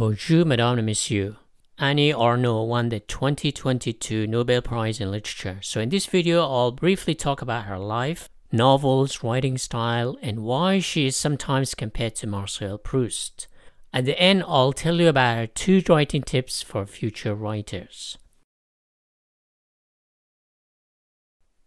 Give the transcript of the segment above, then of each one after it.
Bonjour, Madame and Monsieur. Annie Ernaux won the 2022 Nobel Prize in Literature. So in this video, I'll briefly talk about her life, novels, writing style, and why she is sometimes compared to Marcel Proust. At the end, I'll tell you about her two writing tips for future writers.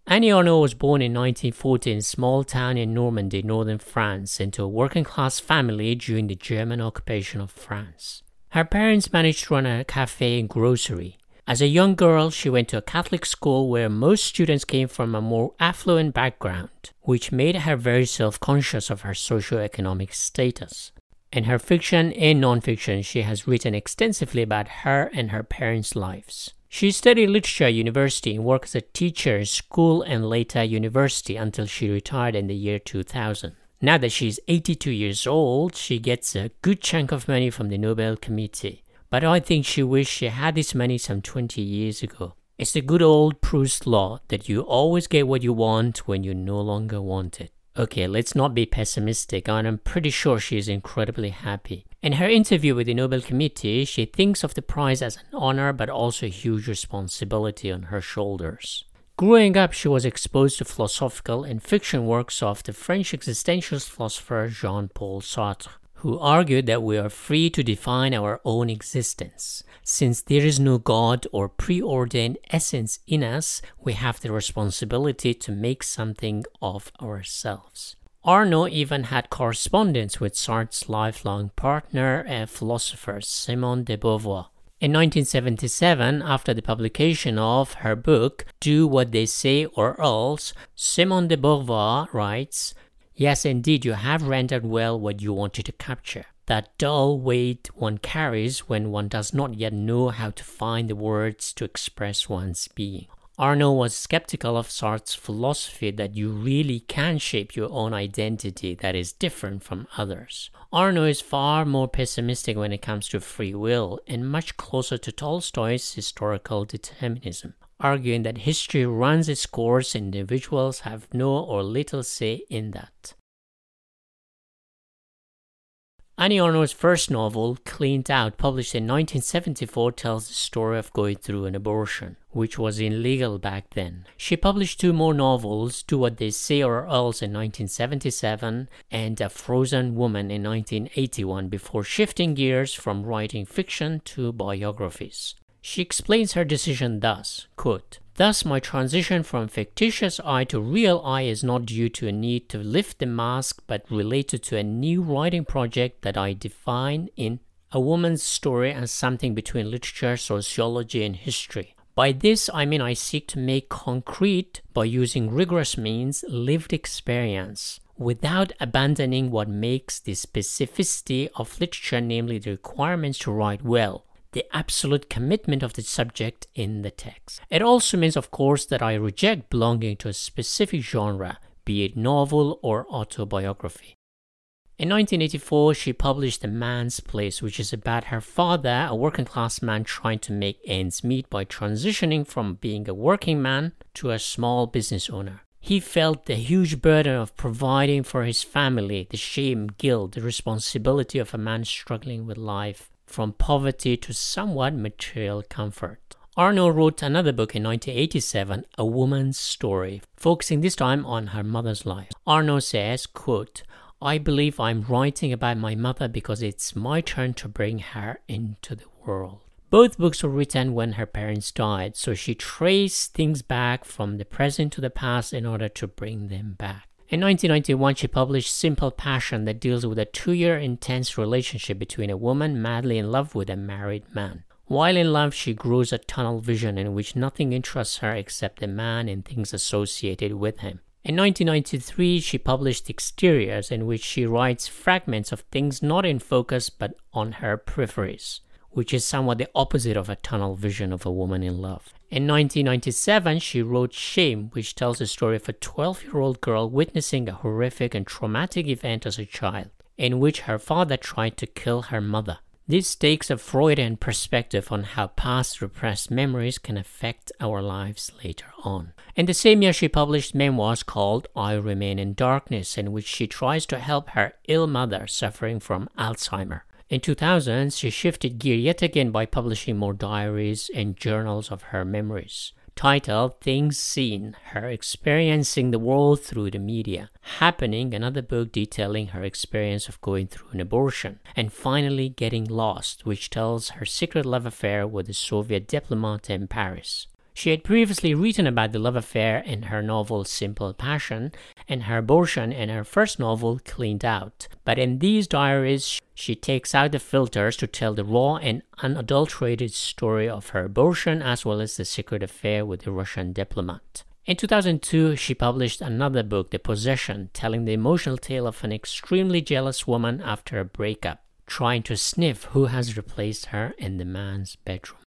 Annie Ernaux was born in 1940 in a small town in Normandy, northern France, into a working class family during the German occupation of France. Her parents managed to run a cafe and grocery. As a young girl, she went to a Catholic school where most students came from a more affluent background, which made her very self conscious of her socio-economic status. In her fiction and non-fiction, she has written extensively about her and her parents' lives. She studied literature at university and worked as a teacher in school and later university until she retired in the year 2000. Now that she's 82 years old, she gets a good chunk of money from the Nobel Committee. But I think she wished she had this money some 20 years ago. It's the good old Proust law that you always get what you want when you no longer want it. Okay, let's not be pessimistic, and I'm pretty sure she is incredibly happy. In her interview with the Nobel Committee, she thinks of the prize as an honor but also a huge responsibility on her shoulders. Growing up, she was exposed to philosophical and fiction works of the French existentialist philosopher Jean Paul Sartre, who argued that we are free to define our own existence. Since there is no God or preordained essence in us, we have the responsibility to make something of ourselves. Ernaux even had correspondence with Sartre's lifelong partner and philosopher Simone de Beauvoir. In 1977, after the publication of her book Do What They Say or Else, Simone de Beauvoir writes, Yes, indeed, you have rendered well what you wanted to capture. That dull weight one carries when one does not yet know how to find the words to express one's being. Ernaux was skeptical of Sartre's philosophy that you really can shape your own identity that is different from others. Ernaux is far more pessimistic when it comes to free will and much closer to Tolstoy's historical determinism, arguing that history runs its course and individuals have no or little say in that. Annie Ernaux's first novel, Cleaned Out, published in 1974, tells the story of going through an abortion, which was illegal back then. She published two more novels, Do What They Say or Else in 1977 and A Frozen Woman in 1981, before shifting gears from writing fiction to biographies. She explains her decision thus quote, Thus, my transition from fictitious I to real I is not due to a need to lift the mask, but related to a new writing project that I define in A Woman's Story as something between literature, sociology, and history. By this, I mean I seek to make concrete, by using rigorous means, lived experience without abandoning what makes the specificity of literature, namely the requirements to write well the absolute commitment of the subject in the text. It also means, of course, that I reject belonging to a specific genre, be it novel or autobiography. In 1984, she published A Man's Place, which is about her father, a working class man trying to make ends meet by transitioning from being a working man to a small business owner. He felt the huge burden of providing for his family, the shame, guilt, the responsibility of a man struggling with life from poverty to somewhat material comfort. Ernaux wrote another book in 1987, A Woman's Story, focusing this time on her mother's life. Ernaux says, quote, I believe I'm writing about my mother because it's my turn to bring her into the world. Both books were written when her parents died, so she traced things back from the present to the past in order to bring them back. In 1991, she published Simple Passion that deals with a two year intense relationship between a woman madly in love with a married man. While in love, she grows a tunnel vision in which nothing interests her except the man and things associated with him. In 1993, she published Exteriors, in which she writes fragments of things not in focus but on her peripheries which is somewhat the opposite of a tunnel vision of a woman in love. In 1997, she wrote Shame, which tells the story of a 12 year old girl witnessing a horrific and traumatic event as a child, in which her father tried to kill her mother. This takes a Freudian perspective on how past repressed memories can affect our lives later on. In the same year, she published memoirs called I Remain in Darkness, in which she tries to help her ill mother suffering from Alzheimer. In 2000, she shifted gear yet again by publishing more diaries and journals of her memories. Titled Things Seen Her Experiencing the World Through the Media. Happening, another book detailing her experience of going through an abortion. And finally, Getting Lost, which tells her secret love affair with a Soviet diplomat in Paris. She had previously written about the love affair in her novel Simple Passion and her abortion in her first novel Cleaned Out. But in these diaries, she takes out the filters to tell the raw and unadulterated story of her abortion as well as the secret affair with the Russian diplomat. In 2002, she published another book, The Possession, telling the emotional tale of an extremely jealous woman after a breakup, trying to sniff who has replaced her in the man's bedroom.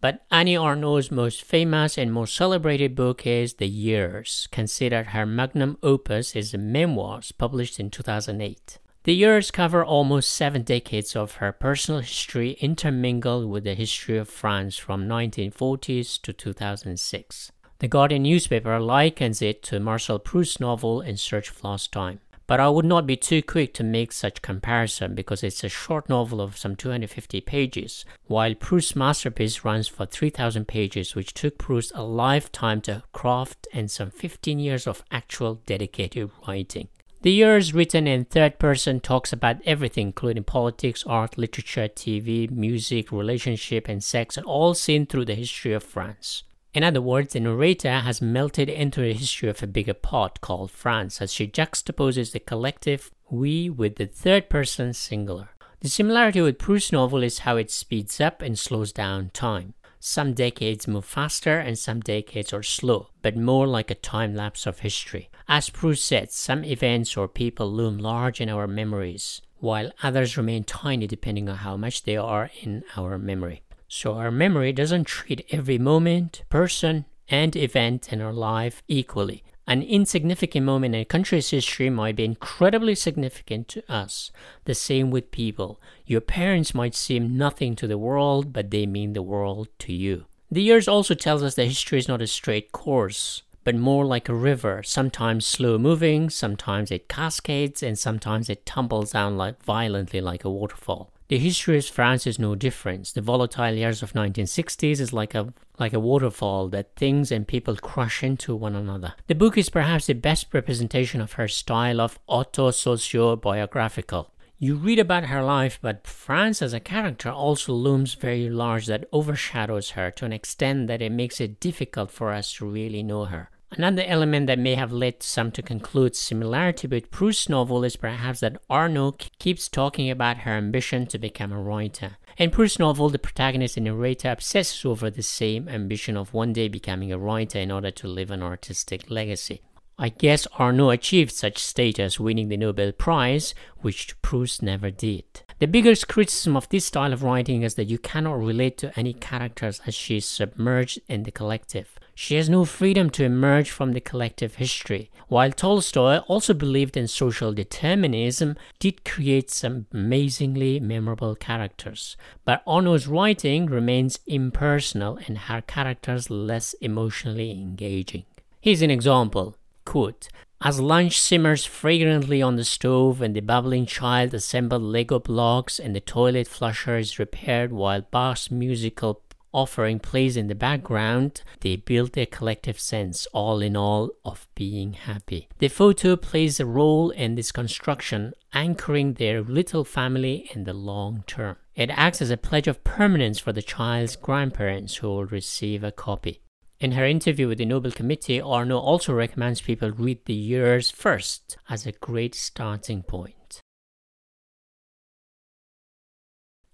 But Annie Ernaux's most famous and most celebrated book is The Years, considered her magnum opus is the memoirs published in 2008. The years cover almost seven decades of her personal history intermingled with the history of France from 1940s to 2006. The Guardian newspaper likens it to Marcel Proust's novel In Search of Lost Time. But I would not be too quick to make such comparison because it's a short novel of some 250 pages, while Proust's masterpiece runs for 3000 pages, which took Proust a lifetime to craft and some 15 years of actual dedicated writing. The years written in third person talks about everything, including politics, art, literature, TV, music, relationship, and sex, and all seen through the history of France. In other words, the narrator has melted into the history of a bigger pot called France as she juxtaposes the collective we with the third person singular. The similarity with Proust's novel is how it speeds up and slows down time. Some decades move faster and some decades are slow, but more like a time lapse of history. As Proust said, some events or people loom large in our memories, while others remain tiny depending on how much they are in our memory. So our memory doesn't treat every moment, person, and event in our life equally. An insignificant moment in a country's history might be incredibly significant to us. The same with people. Your parents might seem nothing to the world, but they mean the world to you. The years also tells us that history is not a straight course, but more like a river, sometimes slow moving, sometimes it cascades, and sometimes it tumbles down like violently like a waterfall. The history of France is no different. The volatile years of 1960s is like a like a waterfall that things and people crush into one another. The book is perhaps the best representation of her style of auto-socio-biographical. You read about her life, but France as a character also looms very large that overshadows her to an extent that it makes it difficult for us to really know her. Another element that may have led some to conclude similarity with Proust's novel is perhaps that Ernaux keeps talking about her ambition to become a writer. In Proust's novel, the protagonist and narrator obsesses over the same ambition of one day becoming a writer in order to leave an artistic legacy. I guess Ernaux achieved such status winning the Nobel Prize, which Proust never did. The biggest criticism of this style of writing is that you cannot relate to any characters as she is submerged in the collective. She has no freedom to emerge from the collective history. While Tolstoy also believed in social determinism, did create some amazingly memorable characters. But Ernaux's writing remains impersonal and her characters less emotionally engaging. Here's an example. Quote, as lunch simmers fragrantly on the stove and the babbling child assembles Lego blocks and the toilet flusher is repaired while Bach's musical offering plays in the background, they build a collective sense, all in all, of being happy. The photo plays a role in this construction, anchoring their little family in the long term. It acts as a pledge of permanence for the child's grandparents who will receive a copy. In her interview with the Nobel Committee, Ernaux also recommends people read the years first as a great starting point.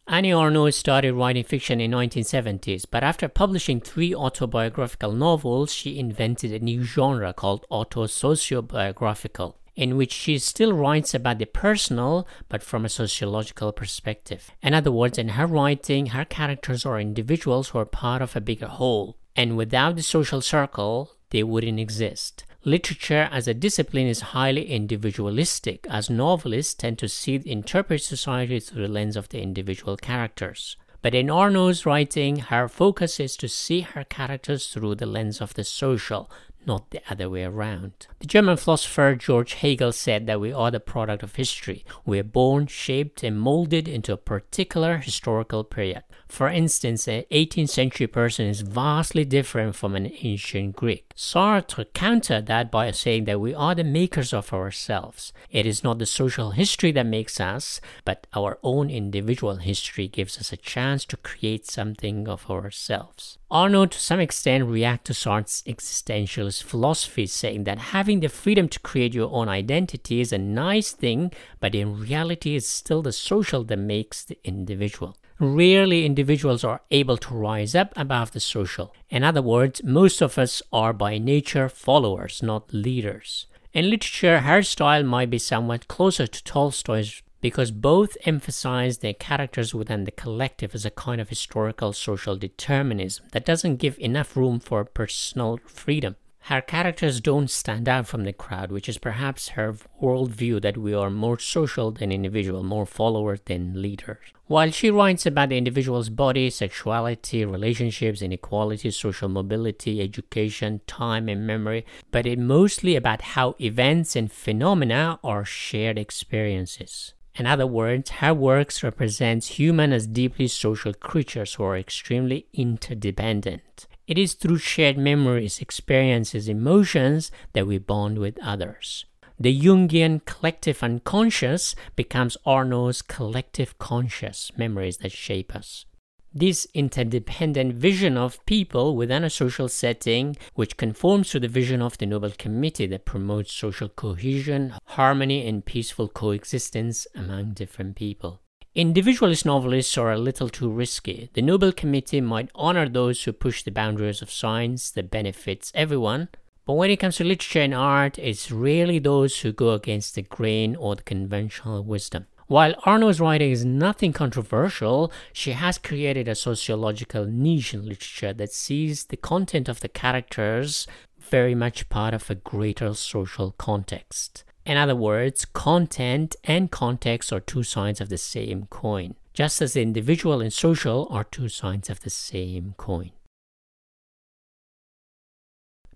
Annie Ernaux started writing fiction in 1970s, but after publishing three autobiographical novels, she invented a new genre called autosociobiographical, in which she still writes about the personal, but from a sociological perspective. In other words, in her writing, her characters are individuals who are part of a bigger whole, and without the social circle, they wouldn't exist. Literature as a discipline is highly individualistic, as novelists tend to see interpret society through the lens of the individual characters. But in Ernaux's writing, her focus is to see her characters through the lens of the social, not the other way around. The German philosopher George Hegel said that we are the product of history. We are born, shaped, and molded into a particular historical period. For instance, an 18th century person is vastly different from an ancient Greek. Sartre countered that by saying that we are the makers of ourselves. It is not the social history that makes us, but our own individual history gives us a chance to create something of ourselves. Ernaux, to some extent, reacts to Sartre's existentialist philosophy, saying that having the freedom to create your own identity is a nice thing, but in reality, it's still the social that makes the individual. Rarely individuals are able to rise up above the social. In other words, most of us are by nature followers, not leaders. In literature, her style might be somewhat closer to Tolstoy's because both emphasize their characters within the collective as a kind of historical social determinism that doesn't give enough room for personal freedom. Her characters don't stand out from the crowd, which is perhaps her worldview that we are more social than individual, more followers than leaders. While she writes about the individual's body, sexuality, relationships, inequality, social mobility, education, time, and memory, but it's mostly about how events and phenomena are shared experiences. In other words, her works represents human as deeply social creatures who are extremely interdependent. It is through shared memories, experiences, emotions that we bond with others. The Jungian collective unconscious becomes Ernaux's collective conscious memories that shape us. This interdependent vision of people within a social setting, which conforms to the vision of the Nobel Committee that promotes social cohesion, harmony, and peaceful coexistence among different people. Individualist novelists are a little too risky. The Nobel Committee might honor those who push the boundaries of science that benefits everyone, but when it comes to literature and art, it's rarely those who go against the grain or the conventional wisdom. While Ernaux's writing is nothing controversial, she has created a sociological niche in literature that sees the content of the characters very much part of a greater social context. In other words, content and context are two sides of the same coin, just as individual and social are two sides of the same coin.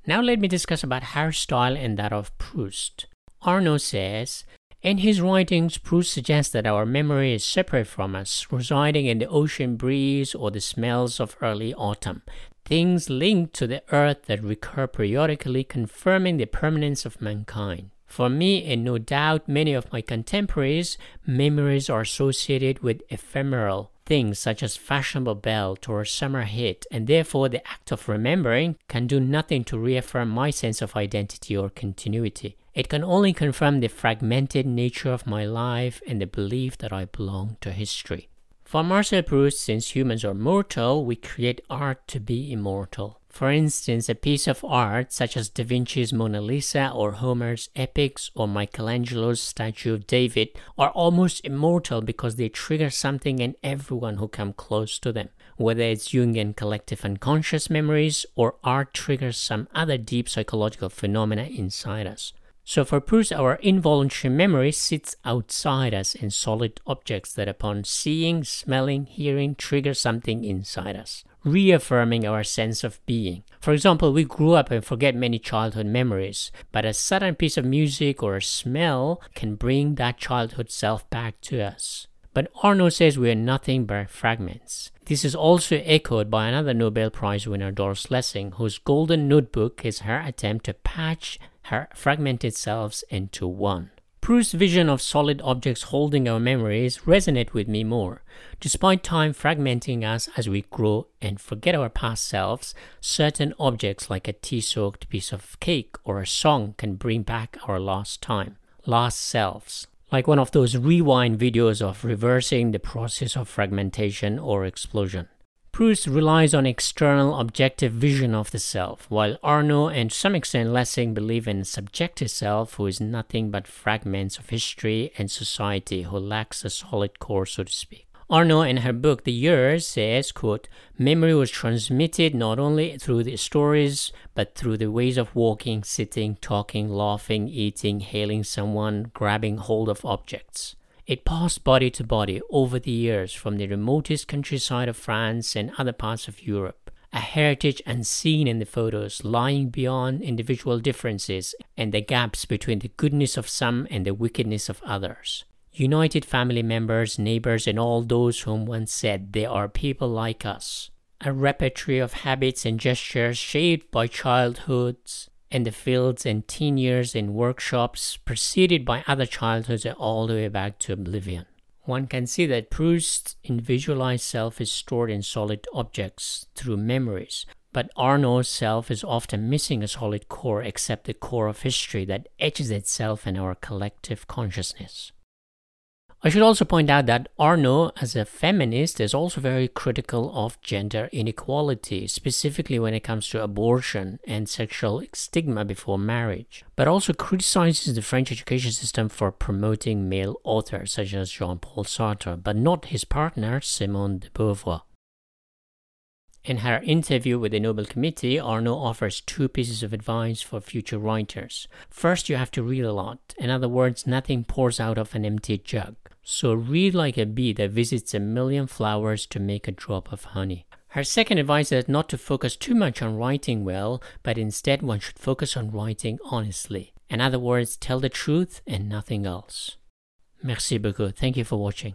Now let me discuss about her style and that of Proust. Ernaux says, in his writings, Proust suggests that our memory is separate from us, residing in the ocean breeze or the smells of early autumn, things linked to the earth that recur periodically, confirming the permanence of mankind. For me, and no doubt many of my contemporaries, memories are associated with ephemeral things such as fashionable belt or summer hit, and therefore the act of remembering can do nothing to reaffirm my sense of identity or continuity. It can only confirm the fragmented nature of my life and the belief that I belong to history. For Marcel Proust, since humans are mortal, we create art to be immortal. For instance, a piece of art such as Da Vinci's Mona Lisa or Homer's Epics or Michelangelo's statue of David are almost immortal because they trigger something in everyone who come close to them. Whether it's Jungian collective unconscious memories or art triggers some other deep psychological phenomena inside us. So for Proust, our involuntary memory sits outside us in solid objects that upon seeing, smelling, hearing trigger something inside us reaffirming our sense of being. For example, we grew up and forget many childhood memories, but a sudden piece of music or a smell can bring that childhood self back to us. But Ernaux says we are nothing but fragments. This is also echoed by another Nobel Prize winner, Doris Lessing, whose golden notebook is her attempt to patch her fragmented selves into one. Proust's vision of solid objects holding our memories resonate with me more. Despite time fragmenting us as we grow and forget our past selves, certain objects like a tea-soaked piece of cake or a song can bring back our lost time, lost selves. Like one of those rewind videos of reversing the process of fragmentation or explosion. Proust relies on external objective vision of the self, while Ernaux and to some extent Lessing believe in a subjective self who is nothing but fragments of history and society who lacks a solid core, so to speak. Ernaux in her book The Years says, quote, Memory was transmitted not only through the stories, but through the ways of walking, sitting, talking, laughing, eating, hailing someone, grabbing hold of objects. It passed body to body over the years from the remotest countryside of France and other parts of Europe, a heritage unseen in the photos, lying beyond individual differences and the gaps between the goodness of some and the wickedness of others. United family members, neighbors, and all those whom one said they are people like us. A repertory of habits and gestures shaped by childhoods, in the fields and teen years in workshops, preceded by other childhoods all the way back to oblivion. One can see that Proust's individualized self is stored in solid objects through memories, but Ernaux's self is often missing a solid core except the core of history that etches itself in our collective consciousness. I should also point out that Ernaux, as a feminist, is also very critical of gender inequality, specifically when it comes to abortion and sexual stigma before marriage, but also criticizes the French education system for promoting male authors such as Jean Paul Sartre, but not his partner, Simone de Beauvoir. In her interview with the Nobel Committee, Ernaux offers two pieces of advice for future writers. First, you have to read a lot. In other words, nothing pours out of an empty jug. So read like a bee that visits a million flowers to make a drop of honey. Her second advice is not to focus too much on writing well, but instead one should focus on writing honestly. In other words, tell the truth and nothing else. Merci beaucoup. Thank you for watching.